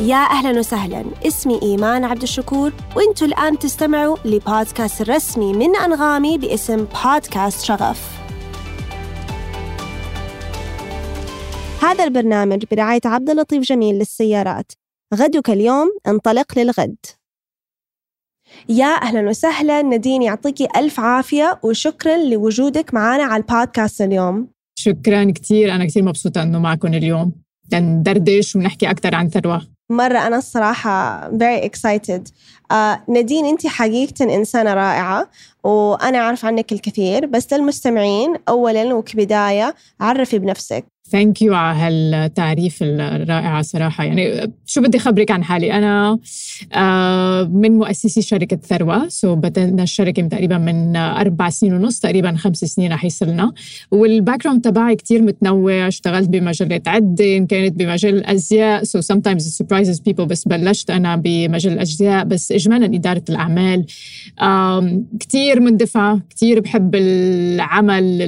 يا أهلا وسهلا. اسمي إيمان عبد الشكور وإنتوا الآن تستمعوا لبودكاست الرسمي من أنغامي باسم بودكاست شغف. هذا البرنامج برعاية عبد اللطيف جميل للسيارات. غدك اليوم انطلق للغد. يا أهلا وسهلا نادين يعطيكي ألف عافية وشكرا لوجودك معنا على البودكاست اليوم. شكرا كثير أنا كثير مبسوطة أنه معكم اليوم. ندردش ونحكي أكثر عن ثروة. مرة أنا الصراحة very excited. uh, نادين أنت حقيقة إنسانة رائعة وأنا أعرف عنك الكثير بس للمستمعين أولا وكبداية عرفي بنفسك. thank you على هالتعريف الرائعة صراحة. يعني شو بدي خبرك عن حالي؟ أنا آه، من مؤسسي شركة ثروة. so بدأنا الشركة تقريبا من أربع سنين ونص تقريبا خمس سنين رح يصير لنا وال background تبعي كتير متنوع. اشتغلت بمجلات عدة إن كانت بمجال الأزياء so sometimes it surprises people بس بلشت أنا بمجال الأزياء بس إجمالا إدارة الأعمال. كتير مندفعة كتير بحب العمل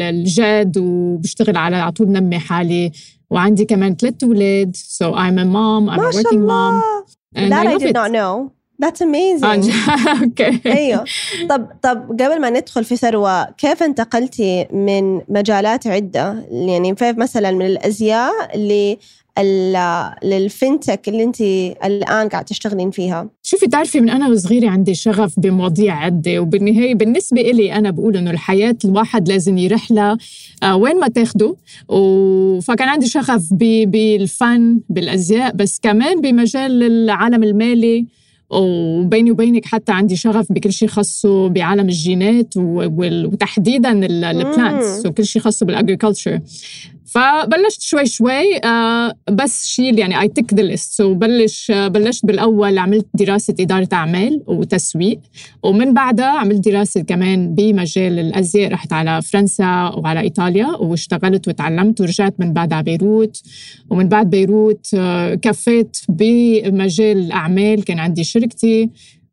الجاد و بشتغل على على طول نمي حالي وعندي كمان ثلاث أولاد so I'm a mom I'm a working mom. and That I I did it. not know. That's amazing. أوكي أيوه. طب طب قبل ما ندخل في ثروة كيف انتقلتي من مجالات عدة يعني كيف مثلا من الأزياء للفنتك اللي انت الآن قاعد تشتغلين فيها شوفي تعرفي من أنا وصغيرة عندي شغف بمواضيع عدة وبالنهاية بالنسبة إلي أنا بقول إنه الحياة الواحد لازم يروح لها آه، وين ما تاخده. فكان عندي شغف. بالفن بالأزياء بس كمان بمجال العالم المالي وبيني وبينك حتى عندي شغف بكل شيء خاصه بعالم الجينات وتحديدا ال plants وكل شيء خاصه بال agriculture فبلشت شوي شوي آه، بس شيل يعني I take the list so بلش آه، بلشت بالأول عملت دراسة إدارة أعمال وتسويق. ومن بعدها عملت دراسة كمان بمجال الأزياء. رحت على فرنسا وعلى إيطاليا واشتغلت وتعلمت ورجعت من بعد على بيروت. ومن بعد بيروت آه، كفيت بمجال الأعمال. كان عندي شركتي.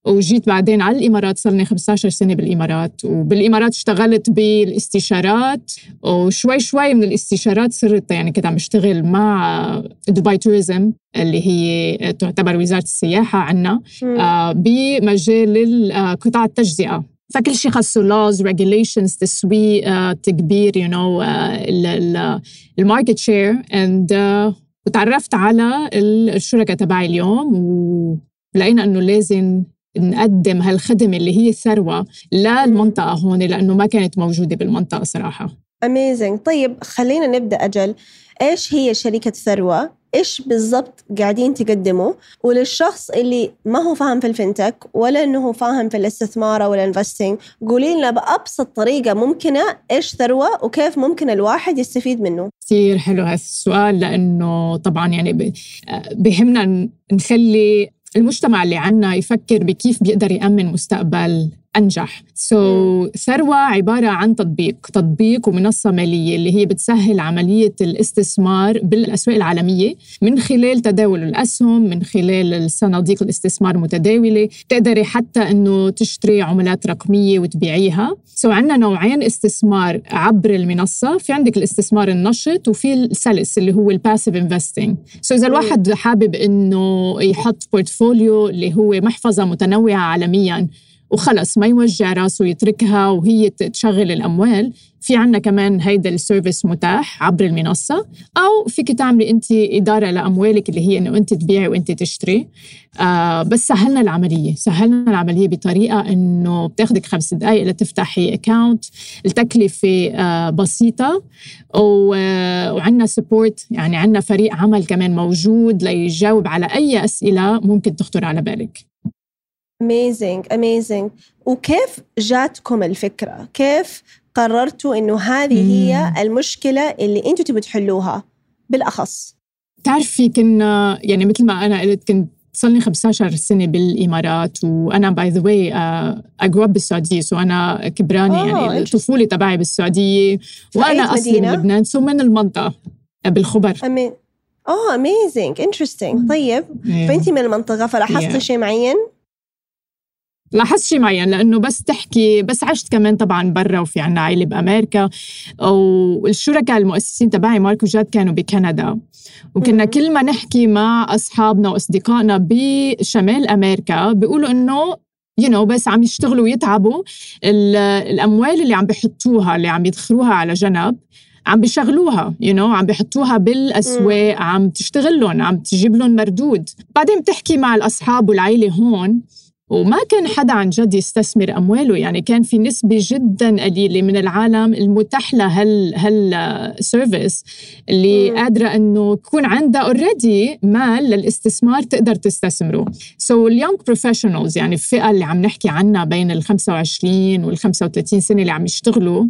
وجيت بعدين على الإمارات صار لي 15 سنة بالإمارات وبالإمارات اشتغلت بالاستشارات وشوي شوي من الاستشارات صرت يعني كنت عم اشتغل مع دبي توريزم اللي هي تعتبر وزارة السياحة عنا آه، بمجال ال- قطاع التجزئة. فكل شيء خاصه laws regulations تسويق آه، تكبير you know ال market share and وتعرفت على ال- الشركاء تبعي اليوم ولقينا إنه لازم نقدم هالخدمة اللي هي الثروة للمنطقة هون لأنه ما كانت موجودة بالمنطقة صراحة. amazing طيب خلينا نبدأ أجل. إيش هي شركة ثروة؟ إيش بالضبط قاعدين تقدموا؟ وللشخص اللي ما هو فاهم في ال fintech ولا إنه هو فاهم في الاستثمار أو ال investing قولي لنا بأبسط طريقة ممكنة إيش ثروة وكيف ممكن الواحد يستفيد منه. كثير حلو هذا السؤال لأنه طبعا يعني بهمنا نخلي المجتمع اللي عنا يفكر بكيف بيقدر يأمن مستقبل أنجح. so, ثروة عبارة عن تطبيق. تطبيق ومنصة مالية اللي هي بتسهل عملية الاستثمار بالأسواق العالمية. من خلال تداول الأسهم من خلال الصناديق الاستثمار المتداولة تقدري حتى أنه تشتري عملات رقمية وتبيعيها. so, عندنا نوعين استثمار عبر المنصة. في عندك الاستثمار النشط وفي السلس اللي هو ال passive investing so إذا الواحد حابب أنه يحط portfolio اللي هو محفظة متنوعة عالميا وخلص ما يوجع راسه يتركها وهي تشغل الأموال. في عنا كمان هيدا ال service متاح عبر المنصة. أو فيك تعملي أنت إدارة لأموالك اللي هي أنه أنت تبيعي وأنت تشتري. آه بس سهلنا العملية. سهلنا العملية بطريقة أنه بتاخدك خمس دقايق لتفتحي account التكلفة آه بسيطة. و- وعنا support يعني عنا فريق عمل كمان موجود ليجاوب على أي أسئلة ممكن تخطر على بالك. amazing amazing وكيف جاتكم الفكرة كيف قررتوا إنه هذه هي مم. المشكلة اللي أنتم تبوا تحلوها بالأخص بتعرفي كنا يعني مثل ما أنا قلت كنت صار لي 15 سنة بالإمارات وأنا by the way I grew up بالسعودية so أنا كبراني آه، يعني. الطفوله تبعي بالسعودية وأنا أصلي من؟ لبنان so من المنطقة بالخبر أمي... آه amazing interesting طيب فانت من المنطقة فلاحظتي Yeah. شيء معين لاحظت شيء معين لأنه بس تحكي بس عشت كمان طبعا برا وفي عنا عائله بأمريكا والشركاء المؤسسين تبعي مارك وجاد كانوا بكندا. وكنا كل ما نحكي مع أصحابنا وأصدقائنا بشمال أمريكا بيقولوا إنه يو you know, بس عم يشتغلوا ويتعبوا الأموال اللي عم بحطوها اللي عم يدخروها على جنب عم بيشغلوها يو you know, عم بيحطوها بالأسواق عم تشتغل لهم عم تجيب لهم مردود. بعدين بتحكي مع الأصحاب والعائله هون وما كان حدا عن جد يستثمر أمواله يعني كان في نسبة جدا قليلة من العالم المتاح لها هال هال service اللي مم. قادرة إنه يكون عندها already مال للاستثمار تقدر تستثمره so ال young professionals يعني الفئة اللي عم نحكي عنها بين ال 25 وال 35 سنة اللي عم يشتغلوا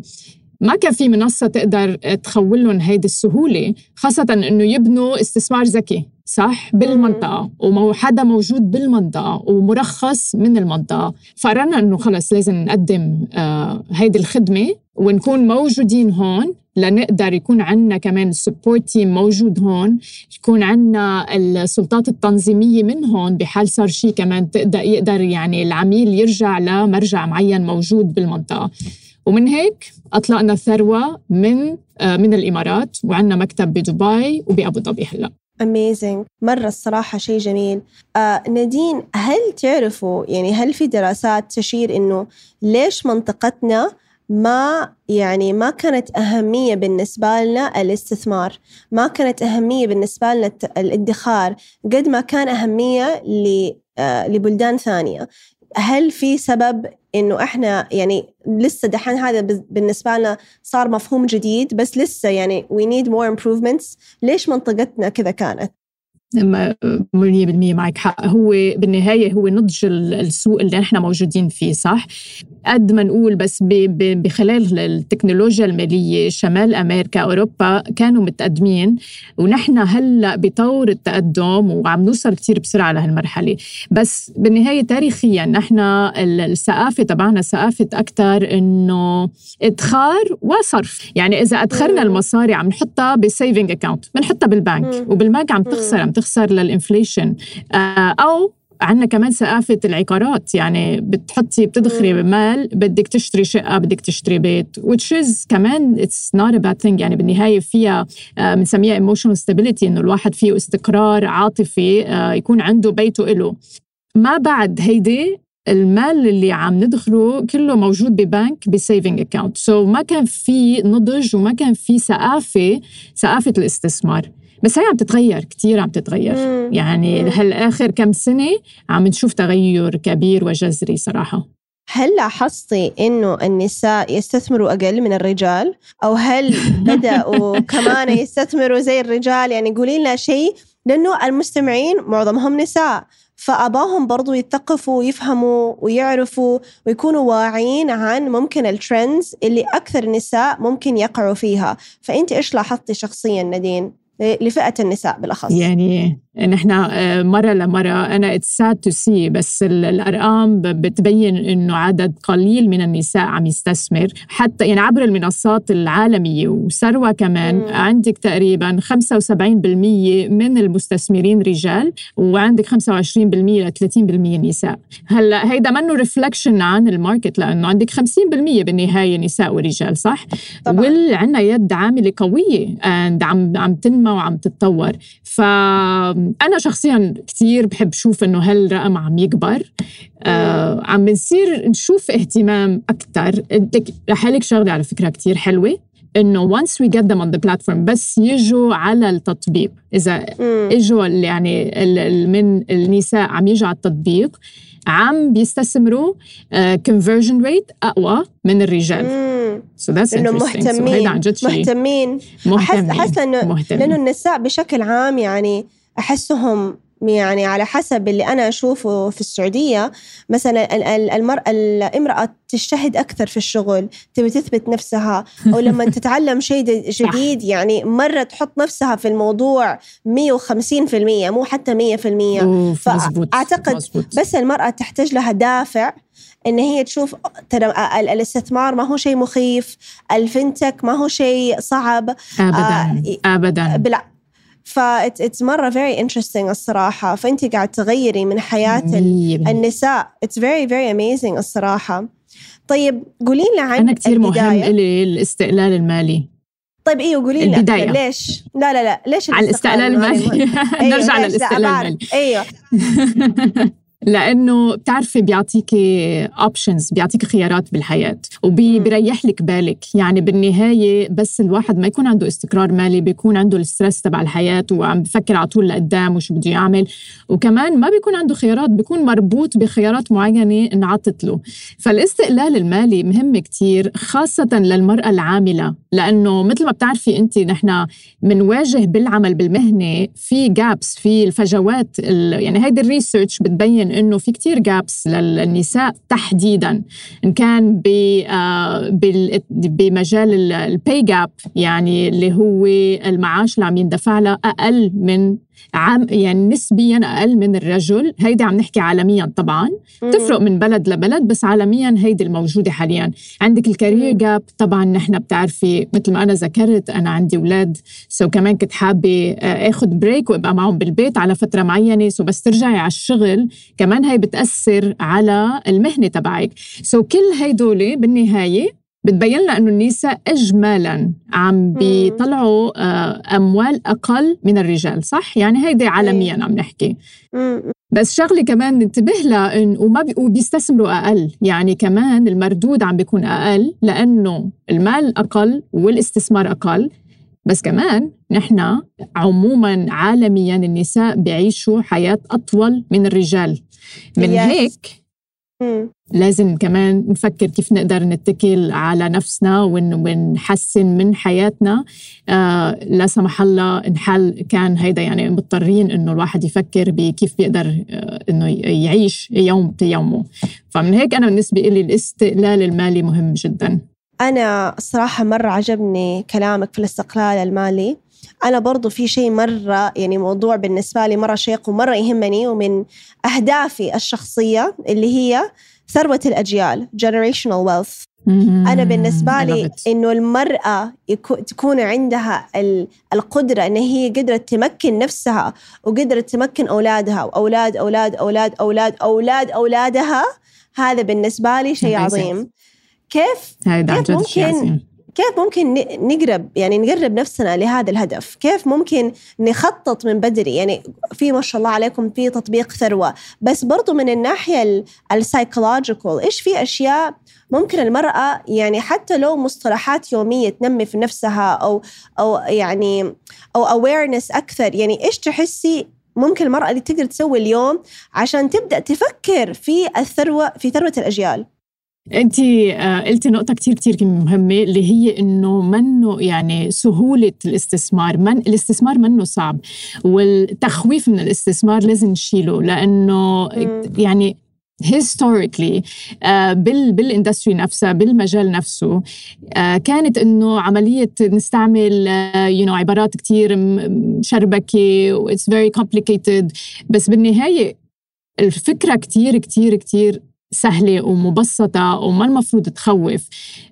ما كان في منصة تقدر تخول لهم هيدي السهولة خاصة إنه يبنوا استثمار ذكي صح؟ بالمنطقة. وحدا موجود بالمنطقة ومرخص من المنطقة. فقررنا إنه خلص لازم نقدم آه هيدي الخدمة ونكون موجودين هون لنقدر يكون عندنا كمان ال support team موجود هون يكون عندنا السلطات التنظيمية من هون بحال صار شيء كمان تقدر يقدر يعني العميل يرجع لمرجع معين موجود بالمنطقة. ومن هيك اطلقنا ثروة من آه، من الإمارات وعندنا مكتب بدبي وبأبو ظبي هلا. amazing مرة الصراحة شيء جميل. آه نادين هل تعرفوا يعني هل في دراسات تشير إنه ليش منطقتنا ما يعني ما كانت أهمية بالنسبة لنا الاستثمار؟ ما كانت أهمية بالنسبة لنا الادخار قد ما كان أهمية آه، لبلدان ثانية. هل في سبب إنه إحنا يعني لسه دحين هذا بالنسبة لنا صار مفهوم جديد بس لسه يعني we need more improvements. ليش منطقتنا كذا كانت؟ 100% معك حق. هو بالنهاية هو نضج السوق اللي نحن موجودين فيه صح؟ قد ما نقول بس بخلال التكنولوجيا المالية شمال أمريكا أوروبا كانوا متقدمين. ونحن هلأ بطور التقدم وعم نوصل كتير بسرعة لهالمرحلة. بس بالنهاية تاريخيا نحن الثقافة تبعنا ثقافة أكثر إنه إدخار وصرف. يعني إذا أدخرنا المصاري عم نحطها ب saving account بنحطها بالبنك. وبالبنك عم تخسر عم تخسر لل inflation. آه، أو عندنا كمان ثقافة العقارات يعني بتحطي بتدخري مال بدك تشتري شقة بدك تشتري بيت which is كمان it's not a bad thing. يعني بالنهاية فيها بنسميها emotional stability إنه الواحد فيه استقرار عاطفي آه، يكون عنده بيته إله. ما بعد هيدي المال اللي عم ندخله كله موجود ببنك ب saving account so ما كان في نضج وما كان في ثقافة ثقافة الاستثمار. بس هي عم تتغير كثير عم تتغير. مم. يعني هالآخر كم سنة عم نشوف تغير كبير وجذري صراحة. هل لاحظتي إنه النساء يستثمروا أقل من الرجال أو هل بدأوا كمان يستثمروا زي الرجال؟ يعني قولي لنا شيء لأنه المستمعين معظمهم نساء فأباهم برضو يثقفوا ويفهموا ويعرفوا ويكونوا واعيين عن ممكن الترندز اللي أكثر نساء ممكن يقعوا فيها. فأنت إيش لاحظتي شخصيا نادين؟ لفئة النساء بالأخص يعني نحن آه، مرة لمرة أنا it's sad to see بس الأرقام بتبين إنه عدد قليل من النساء عم يستثمر حتى يعني عبر المنصات العالمية وثروة كمان مم. عندك تقريبا 75% من المستثمرين رجال وعندك 25% ل 30% نساء هلأ هيدا منه reflection عن ال market لأنه عندك 50% بالنهاية نساء ورجال صح؟ طبعا. وعندنا يد عاملة قوية عم عم تنمى وعم تتطور. ف أنا شخصيا كثير بحب شوف إنه هالرقم عم يكبر. آه عم بنصير نشوف اهتمام أكثر رح لك شغلة على فكرة كثير حلوة. إنه once we get them on the platform بس يجوا على التطبيق. إذا إجوا يعني من النساء عم يجوا على التطبيق عم بيستثمروا conversion uh, rate أقوى من الرجال. so that's إنه مهتمين عن جد مهتمين. مهتمين أحس لأنه لأنه النساء بشكل عام يعني أحسهم يعني على حسب اللي أنا أشوفه في السعودية. مثلا المرأة الامراه تجتهد أكثر في الشغل تبي تثبت نفسها أو لما تتعلم شيء جديد يعني مرة تحط نفسها في الموضوع 150% مو حتى 100% فاعتقد بس المرأة تحتاج لها دافع إن هي تشوف ترى الاستثمار ما هو شيء مخيف الفنتك ما هو شيء صعب. ابدا آه ابدا. بلا ف it's مرة very interesting الصراحة. فأنت قاعد تغيري من حياة النساء. It's very very amazing الصراحة. طيب قولي لنا عن أنا كثير مهم لي الاستقلال المالي. طيب إيوه قولي لنا. البداية. ليش؟ لا لا لا. ليش على الاستقلال المالي؟ نرجع للاستقلال المالي. إيوه. لأنه بتعرفي بيعطيكي options بيعطيكي خيارات بالحياة وبيريح لك بالك. يعني بالنهاية بس الواحد ما يكون عنده استقرار مالي بيكون عنده ال stress تبع الحياة وعم بفكر على طول لقدام وشو بده يعمل وكمان ما بيكون عنده خيارات بيكون مربوط بخيارات معينة انعطت له. فالاستقلال المالي مهم كتير خاصة للمرأة العاملة. لأنه مثل ما بتعرفي انت نحن بنواجه بالعمل بالمهنة في gaps في الفجوات يعني هيدي ال research بتبين إنه في كتير gaps للنساء تحديدا. إن كان آه، بمجال ال pay gap يعني اللي هو المعاش اللي عم يندفع له أقل من عم يعني نسبيا أقل من الرجل. هيدي عم نحكي عالميا طبعا. تفرق من بلد لبلد بس عالميا هيدي الموجودة حاليا. عندك ال career gap طبعا نحن بتعرفي مثل ما أنا ذكرت أنا عندي أولاد so كمان كنت حابة آه، اخذ break وأبقى معهم بالبيت على فترة معينة. so بس ترجعي على الشغل كمان هي بتأثر على المهنة تبعك. سو كل هيدول بالنهاية بتبين لنا إنه النساء اجمالا عم بيطلعوا آه، أموال أقل من الرجال صح؟ يعني هيدي عالميا عم نحكي. بس شغلة كمان ننتبه لها وما بي وبيستثمروا أقل. يعني كمان المردود عم بيكون أقل لأنه المال أقل والاستثمار أقل. بس كمان نحن عموما عالميا النساء بيعيشوا حياة أطول من الرجال. من هيك لازم كمان نفكر كيف نقدر نتكل على نفسنا ونحسن من حياتنا. آه لا سمح الله انحل كان هيدا يعني مضطرين إنه الواحد يفكر بكيف بيقدر آه إنه يعيش يوم بيومه. فمن هيك أنا بالنسبة لي الاستقلال المالي مهم جدا. أنا الصراحه مرة عجبني كلامك في الاستقلال المالي. أنا برضو في شيء مرة يعني موضوع بالنسبة لي مرة شيق ومرة يهمني ومن أهدافي الشخصية اللي هي ثروة الأجيال generational wealth. أنا بالنسبة لي إنه المرأة تكون عندها القدرة إن هي قدرت تمكن نفسها وقدرت تمكن أولادها وأولاد أولاد أولاد أولاد أولاد أولادها هذا بالنسبة لي شيء عظيم. كيف كيف ممكن كيف ممكن نقرب يعني نقرب نفسنا لهذا الهدف؟ كيف ممكن نخطط من بدري؟ يعني في ما شاء الله عليكم في تطبيق ثروة. بس برضو من الناحية السايكولوجيكال إيش في أشياء ممكن المرأة يعني حتى لو مصطلحات يومية تنمي في نفسها أو أو يعني أو awareness أكثر يعني إيش تحسي ممكن المرأة اللي تقدر تسوي اليوم عشان تبدأ تفكر في الثروة في ثروة الأجيال؟ انت آه، قلتي نقطة كتير كتير مهمة اللي هي إنه منه يعني سهولة الاستثمار من الاستثمار منه صعب والتخويف من الاستثمار لازم نشيله لأنه يعني historically uh, بال بال industry نفسها بالمجال نفسه uh, كانت إنه عملية نستعمل you you know, عبارات كثير مشربكة و it's very complicated بس بالنهاية الفكرة كثير كثير كثير سهلة ومبسطة وما المفروض تخوف.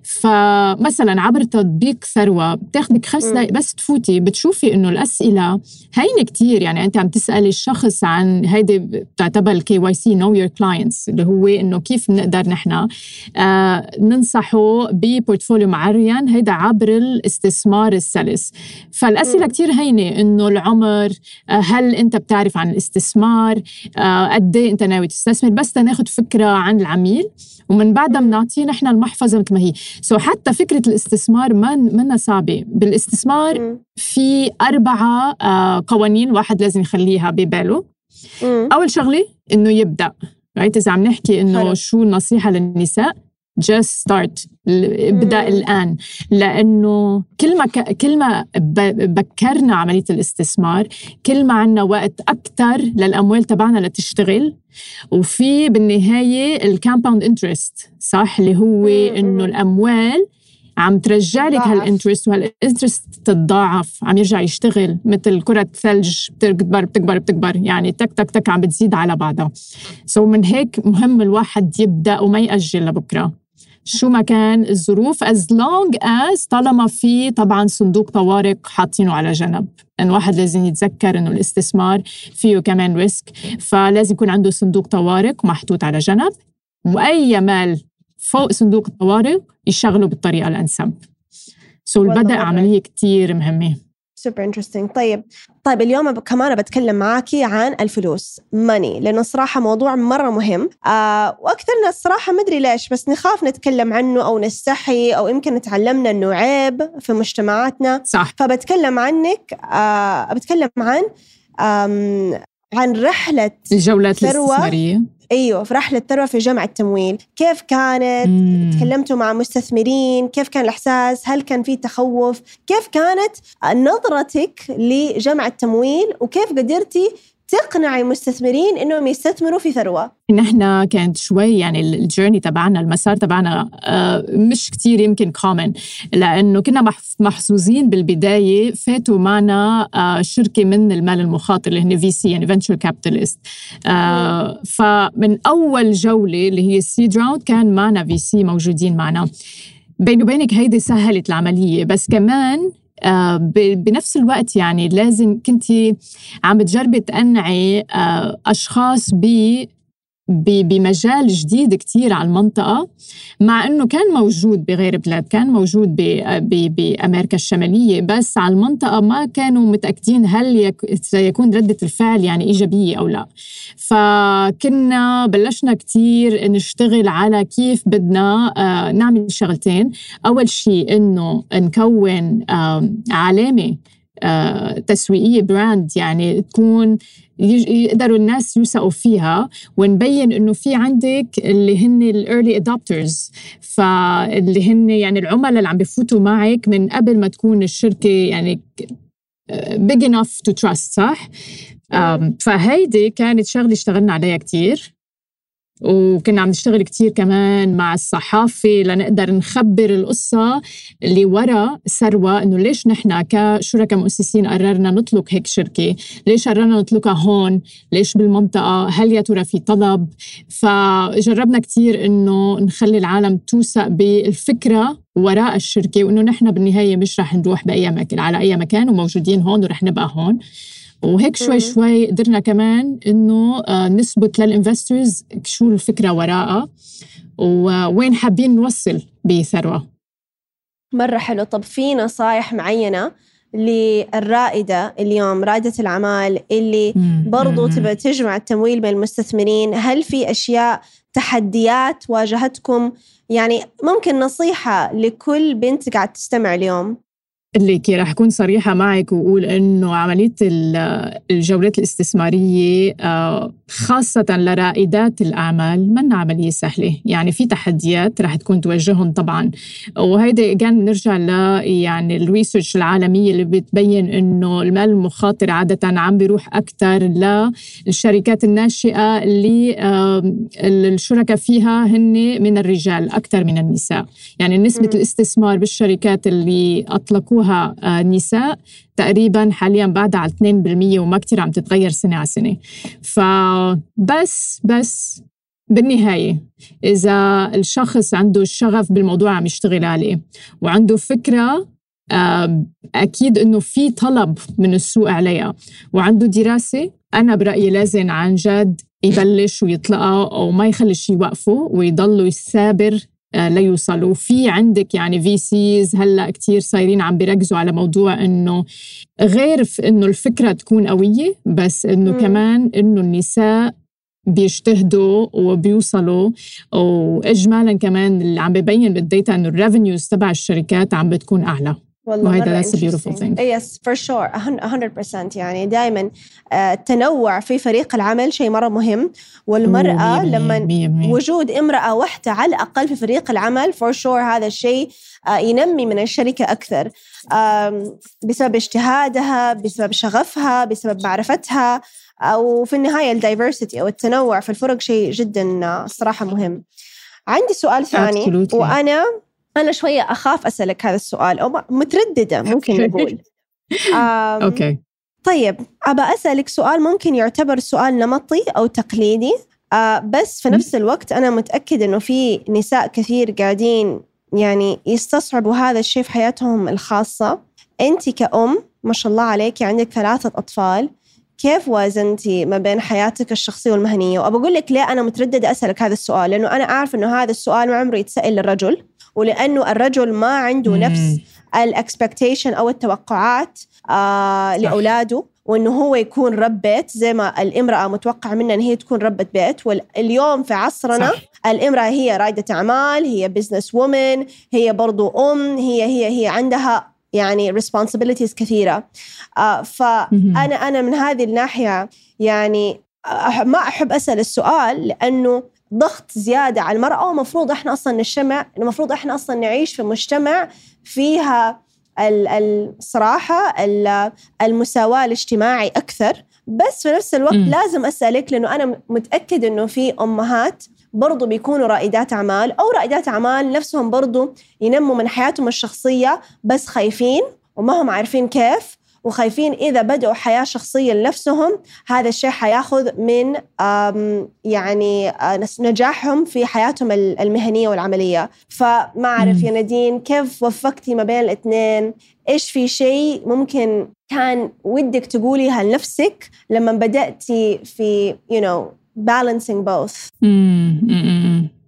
فمثلا عبر تطبيق ثروة بتاخدك خمس دقائق بس تفوتي بتشوفي إنه الأسئلة هينة كتير. يعني أنت عم تسألي الشخص عن هيدي بتعتبر ال KYC know your clients اللي هو إنه كيف بنقدر نحن آه ننصحه ب portfolio معين. هيدا عبر الاستثمار السلس. فالأسئلة كتير هينة إنه العمر آه هل أنت بتعرف عن الاستثمار آه قد إيه أنت ناوي تستثمر؟ بس تناخد فكرة عن العميل ومن بعدها بنعطيه نحن المحفظة مثل ما هي. so حتى فكرة الاستثمار ما منا صعبة. بالاستثمار في أربعة آه، قوانين واحد لازم يخليها بباله. أول شغلة إنه يبدأ right إذا عم نحكي إنه شو النصيحة للنساء just start ابدأ الآن. لأنه كل ما ك... كل ما بكرنا عملية الاستثمار كل ما عندنا وقت أكثر للأموال تبعنا لتشتغل. وفي بالنهاية ال compound interest صح؟ اللي هو إنه الأموال عم ترجع لك هال interest وهال interest تتضاعف عم يرجع يشتغل. مثل كرة ثلج بتكبر بتكبر بتكبر. يعني تك تك تك عم بتزيد على بعضها. so so من هيك مهم الواحد يبدأ وما يأجل لبكرة. شو ما كان الظروف as long as طالما في طبعا صندوق طوارئ حاطينه على جنب. إن واحد لازم يتذكر إنه الاستثمار فيه كمان risk فلازم يكون عنده صندوق طوارئ محطوط على جنب. وأي مال فوق صندوق الطوارئ يشغله بالطريقة الأنسب. so البدء عملية كتير مهمة. super interesting طيب طيب اليوم كمان بتكلم معاكي عن الفلوس money لأنه الصراحه موضوع مرة مهم. آه واكثرنا الصراحه ما أدري ليش بس نخاف نتكلم عنه أو نستحي أو يمكن تعلمنا إنه عيب في مجتمعاتنا. صح. فبتكلم عنك آه بتكلم عن عن رحلة الجولات الاستثمارية. أيوه في رحلة ثروة في جمع التمويل. كيف كانت؟ مم. تكلمتوا مع مستثمرين. كيف كان الإحساس؟ هل كان في تخوف؟ كيف كانت نظرتك لجمع التمويل؟ وكيف قدرتي تقنعي مستثمرين إنهم يستثمروا في ثروة. نحن كانت شوي يعني ال journey تبعنا المسار تبعنا آه، مش كتير يمكن common لأنه كنا محظوظين بالبداية فاتوا معنا آه، شركة من المال المخاطر اللي هن VC يعني venture capitalist فمن أول جولة اللي هي ال seed round كان معنا VC موجودين معنا. بيني وبينك هيدي سهلت العملية بس كمان بنفس الوقت يعني لازم كنت عم تجربي تقنعي آه، أشخاص ب بمجال جديد كتير على المنطقة مع أنه كان موجود بغير بلاد كان موجود بأمريكا الشمالية بس على المنطقة ما كانوا متأكدين هل سيكون ردة الفعل يعني إيجابية أو لا. فكنا بلشنا كتير نشتغل على كيف بدنا آه، نعمل شغلتين. أول شيء أنه نكون علامة آه، تسويقية brand يعني تكون يقدروا الناس يوثقوا فيها ونبين إنه في عندك اللي هن ال early adopters فاللي هن يعني العملاء اللي عم بفوتوا معك من قبل ما تكون الشركة يعني big enough to trust صح؟ فهيدي كانت شغلة اشتغلنا عليها كتير وكنا عم نشتغل كتير كمان مع الصحافة لنقدر نخبر القصة اللي ورا ثروة إنه ليش نحن كشركاء مؤسسين قررنا نطلق هيك شركة؟ ليش قررنا نطلقها هون؟ ليش بالمنطقة؟ هل يا ترى في طلب؟ فجربنا كتير إنه نخلي العالم توثق بالفكرة وراء الشركة وإنه نحن بالنهاية مش رح نروح بأي مكان على أي مكان وموجودين هون ورح نبقى هون. وهيك شوي شوي قدرنا كمان إنه آه، نثبت للانفسترز شو الفكرة وراءها ووين حابين نوصل بثروة. مرة حلو. طب في نصائح معينة للرائدة اليوم رائدة الأعمال اللي برضو تبى تجمع التمويل بين المستثمرين؟ هل في أشياء تحديات واجهتكم؟ يعني ممكن نصيحة لكل بنت قاعد تستمع اليوم. اللي كي راح أكون صريحة معك وأقول إنه عملية الجولات الاستثمارية آه، خاصة لرائدات الأعمال من عملية سهلة. يعني في تحديات راح تكون تواجههم طبعا. وهيدا كان نرجع ل يعني الريسيرش العالمية اللي بتبين إنه المال المخاطر عادة عم بيروح أكثر للشركات الناشئة اللي الشركاء فيها هن من الرجال أكثر من النساء. يعني نسبة الاستثمار بالشركات اللي أطلقوها بيملكوها آه، نساء. تقريبا حاليا بعدها على 2% وما كتير عم تتغير سنة على سنة. فبس بس بالنهاية إذا الشخص عنده الشغف بالموضوع عم يشتغل عليه وعنده فكرة آه، أكيد إنه في طلب من السوق عليها وعنده دراسة أنا برأيي لازم عن جد يبلش ويطلقها وما يخلي شيء يوقفه ويضلوا يثابر ليوصلوا في عندك يعني VCs هلأ كثير صايرين عم بيركزوا على موضوع إنه غير إنه الفكرة تكون قوية بس إنه كمان إنه النساء بيجتهدوا وبيوصلوا. واجمالا كمان اللي عم ببين بال data إنه ال revenues تبع الشركات عم بتكون أعلى. والله وهيدا that's a beautiful thing. Yes, for sure. 100% يعني. دائما آه، التنوع في فريق العمل شيء مرة مهم. والمرأة لما وجود امرأة واحدة على الأقل في فريق العمل for sure هذا الشيء آه، ينمي من الشركة أكثر. بسبب اجتهادها بسبب شغفها بسبب معرفتها أو في النهاية ال diversity أو التنوع في الفرق شيء جدا آه، صراحة مهم. عندي سؤال ثاني. Absolutely. وأنا أنا شوية أخاف أسألك هذا السؤال أو مترددة ممكن نقول. okay. طيب أبى أسألك سؤال ممكن يعتبر سؤال نمطي أو تقليدي آه بس في نفس الوقت أنا متأكد إنه في نساء كثير قاعدين يعني يستصعبوا هذا الشيء في حياتهم الخاصة. أنت كأم ما شاء الله عليك عندك ثلاثة أطفال كيف وازنتي ما بين حياتك الشخصية والمهنية؟ وأقول لك ليه أنا مترددة أسألك هذا السؤال لأنه أنا أعرف أنه هذا السؤال ما عمره يتسأل للرجل. ولأنه الرجل ما عنده نفس ال expectation أو التوقعات آه لأولاده وإنه هو يكون رب بيت زي ما الإمرأة متوقع منها إن هي تكون ربة بيت. واليوم في عصرنا صح. الإمرأة هي رائدة أعمال هي business woman هي برضو أم هي هي هي عندها يعني responsibilities كثيرة. آه فأنا أنا من هذه الناحية يعني ما أحب أسأل السؤال لأنه ضغط زيادة على المرأة ومفروض إحنا أصلا نجتمع المفروض إحنا أصلا نعيش في مجتمع فيها الصراحة المساواة الاجتماعي أكثر بس في نفس الوقت م. لازم أسألك لأنه أنا متأكد أنه في أمهات برضو بيكونوا رائدات أعمال أو رائدات أعمال نفسهم برضو ينموا من حياتهم الشخصية بس خايفين وما هم عارفين كيف وخايفين إذا بدأوا حياة شخصية لنفسهم هذا الشيء حياخذ من يعني نجاحهم في حياتهم المهنية والعملية. فما أعرف يا نادين كيف وفقتي ما بين الاثنين؟ إيش في شيء ممكن كان ودك تقوليها لنفسك لما بدأتي في you know balancing both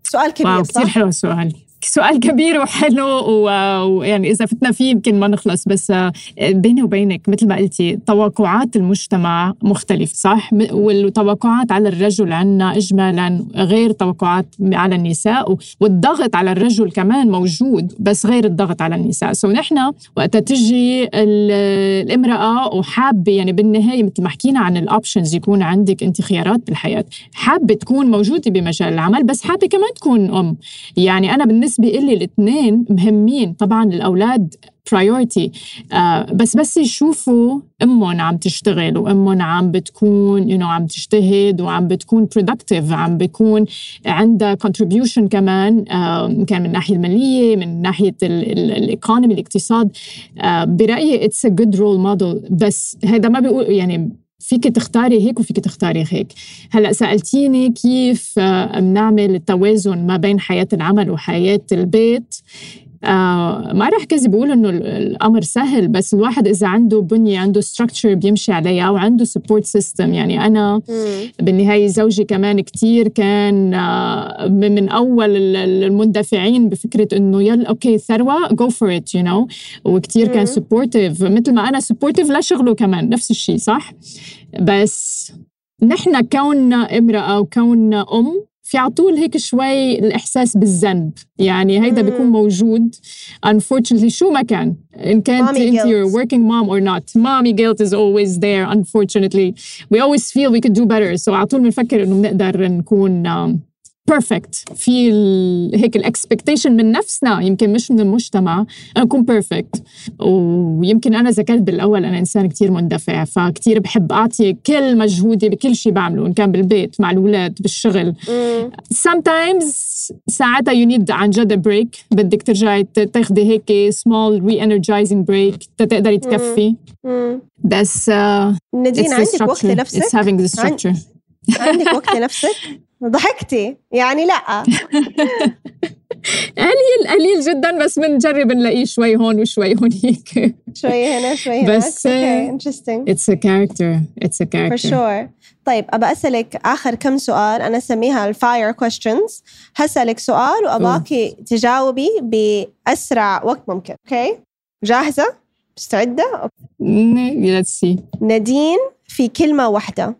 سؤال كبير صح؟ كثير حلو السؤال. سؤال كبير وحلو ويعني إذا فتنا فيه يمكن ما نخلص بس آه، بيني وبينك مثل ما قلتي توقعات المجتمع مختلف صح؟ والتوقعات على الرجل عندنا اجمالا غير توقعات على النساء والضغط على الرجل كمان موجود بس غير الضغط على النساء. so نحن وقت تجي الامرأة وحابة يعني بالنهاية مثل ما حكينا عن ال options يكون عندك أنت خيارات بالحياة حابة تكون موجودة بمجال العمل بس حابة كمان تكون أم. يعني أنا بالنسبة بالنسبة إلي الاثنين مهمين. طبعا الأولاد priority آه بس بس يشوفوا أمهم عم تشتغل وأمهم عم بتكون you you know, عم تجتهد وعم بتكون productive عم بيكون عندها contribution كمان آه كان من الناحيه المالية من ناحية ال economy الاقتصاد. آه برأيي it's a good role model بس هذا ما بيقول يعني فيك تختاري هيك وفيك تختاري هيك. هلأ سألتيني كيف آه، بنعمل التوازن ما بين حياة العمل وحياة البيت. آه ما رح كذب بقول إنه الأمر سهل بس الواحد إذا عنده بنية عنده structure بيمشي عليها وعنده support system يعني أنا بالنهاية زوجي كمان كتير كان آه من أول المندفعين بفكرة إنه يلا okay ثروة go for it you know وكتير كان supportive مثل ما أنا supportive لشغله كمان نفس الشيء صح؟ بس نحن كوننا امرأة وكوننا أم في على طول هيك شوي الإحساس بالذنب يعني هيدا بيكون موجود unfortunately شو ما كان إن كانت أنت you're working mom or not mommy guilt is always there unfortunately we always feel we could do better so على طول بنفكر إنه بنقدر نكون um, perfect في هيك ال expectation من نفسنا. يمكن مش من المجتمع. نكون perfect ويمكن أنا ذكرت بالأول أنا إنسان كتير مندفع فكتير بحب أعطي كل مجهودي بكل شيء بعمله إن كان بالبيت مع الأولاد بالشغل. sometimes ساعتها you need عن جد break بدك ترجعي تاخذي هيك small re-energizing break تقدري تكفي. بس uh, نادين عندك وقت لنفسك؟ It's having the structure. عندك وقت لنفسك؟ ضحكتي. يعني لا. قليل قليل جدا بس بنجرب نلاقيه شوي هون وشوي هونيك شوي هنا شوي هنا بس أوكي انترستنج اتس ا كاركتر اتس ا كاركتر فور شور طيب أبى أسألك آخر كم سؤال أنا أسميها ال fire questions هسألك سؤال واباكي تجاوبي بأسرع وقت ممكن okay؟ جاهزة؟ مستعدة؟ let's see نادين في كلمة واحدة.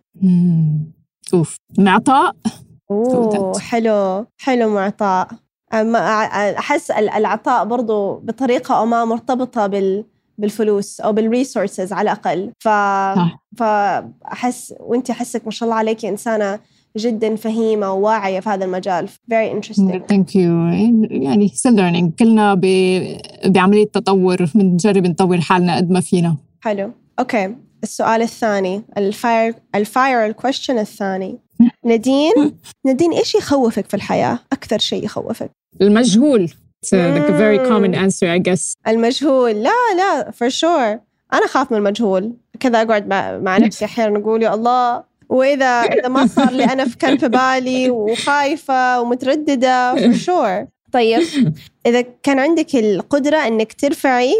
oof معطاء؟ أوه حلو حلو معطاء. أحس العطاء برضو بطريقة أو ما مرتبطة بال بالفلوس أو بال resources على الأقل. ف فأحس وانت أحسك ما شاء الله عليك إنسانة جدا فهيمة وواعية في هذا المجال. Very interesting. thank you يعني still learning. كلنا ب... بعملية تطور بنجرب نطور حالنا قد ما فينا. حلو. okay السؤال الثاني ال fire ال fire ال question الثاني. نادين؟ نادين إيش يخوفك في الحياة؟ أكثر شيء يخوفك. المجهول. It's like a very common answer I guess. المجهول. لا لا for sure. أنا أخاف من المجهول. كذا أقعد مع, مع نفسي أحيانا أقول يا الله. واذا إذا ما صار اللي أنا كان في بالي وخايفة ومترددة for sure. طيب. إذا كان عندك القدرة إنك ترفعي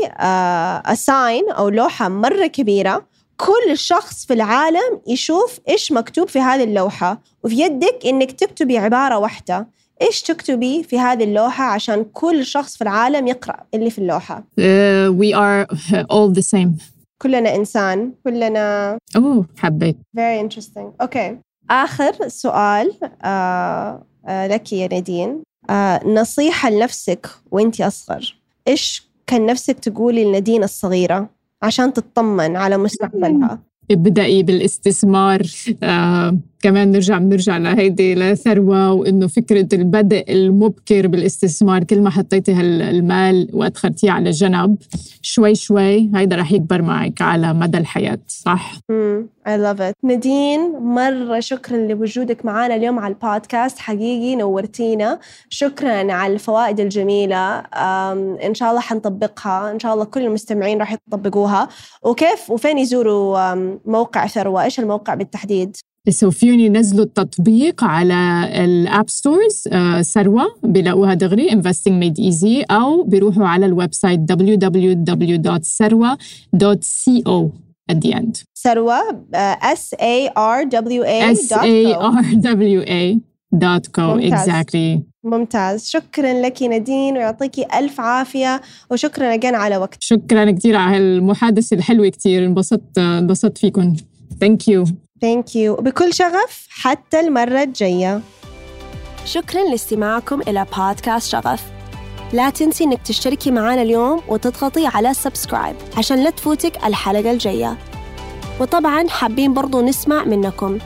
ساين أو لوحة مرة كبيرة كل شخص في العالم يشوف إيش مكتوب في هذه اللوحة وفي يدك إنك تكتبي عبارة واحدة. إيش تكتبي في هذه اللوحة عشان كل شخص في العالم يقرأ اللي في اللوحة؟ Uh, we are all the same. كلنا إنسان كلنا اوه حبيت. Very interesting. أوكي آخر سؤال آه آه لك يا نادين. آه نصيحة لنفسك وإنتي أصغر. إيش كان نفسك تقولي لنادين الصغيرة؟ عشان تطمن على مستقبلها. ابدأي بالاستثمار آه كمان نرجع بنرجع لهيدي لثروة وإنه فكرة البدء المبكر بالاستثمار. كل ما حطيتي هالمال وأدخلتيه على جنب شوي شوي هيدا رح يكبر معك على مدى الحياة صح؟ امم I love it. نادين مرة شكرا لوجودك معنا اليوم على البودكاست. حقيقي نورتينا. شكرا على الفوائد الجميلة. أم، إن شاء الله حنطبقها. إن شاء الله كل المستمعين راح يطبقوها. وكيف وفين يزوروا موقع ثروة؟ إيش الموقع بالتحديد؟ so فيهم ينزلوا التطبيق على ال app stores آه ثروة بيلاقوها دغري investing made easy أو بيروحوا على ال website www.sarwa.co at the end. ثروة آه، S A R W A S A. R W A dot co. ممتاز. exactly. ممتاز. شكرا لك نادين ويعطيكي ألف عافية وشكرا again على وقتك شكرا كثير على هالمحادثة الحلوة كثير انبسطت انبسطت فيكم thank you thank you وبكل شغف حتى المرة الجاية. شكرا لاستماعكم إلى بودكاست شغف. لا تنسي إنك تشتركي معنا اليوم وتضغطي على subscribe عشان لا تفوتك الحلقة الجاية. وطبعا حابين برضو نسمع منكم.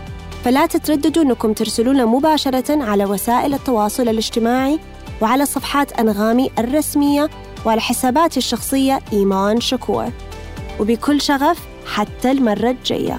فلا تترددوا إنكم ترسلونا مباشرة على وسائل التواصل الاجتماعي وعلى صفحات أنغامي الرسمية وعلى حساباتي الشخصية إيمان شكور. وبكل شغف حتى المرة الجاية.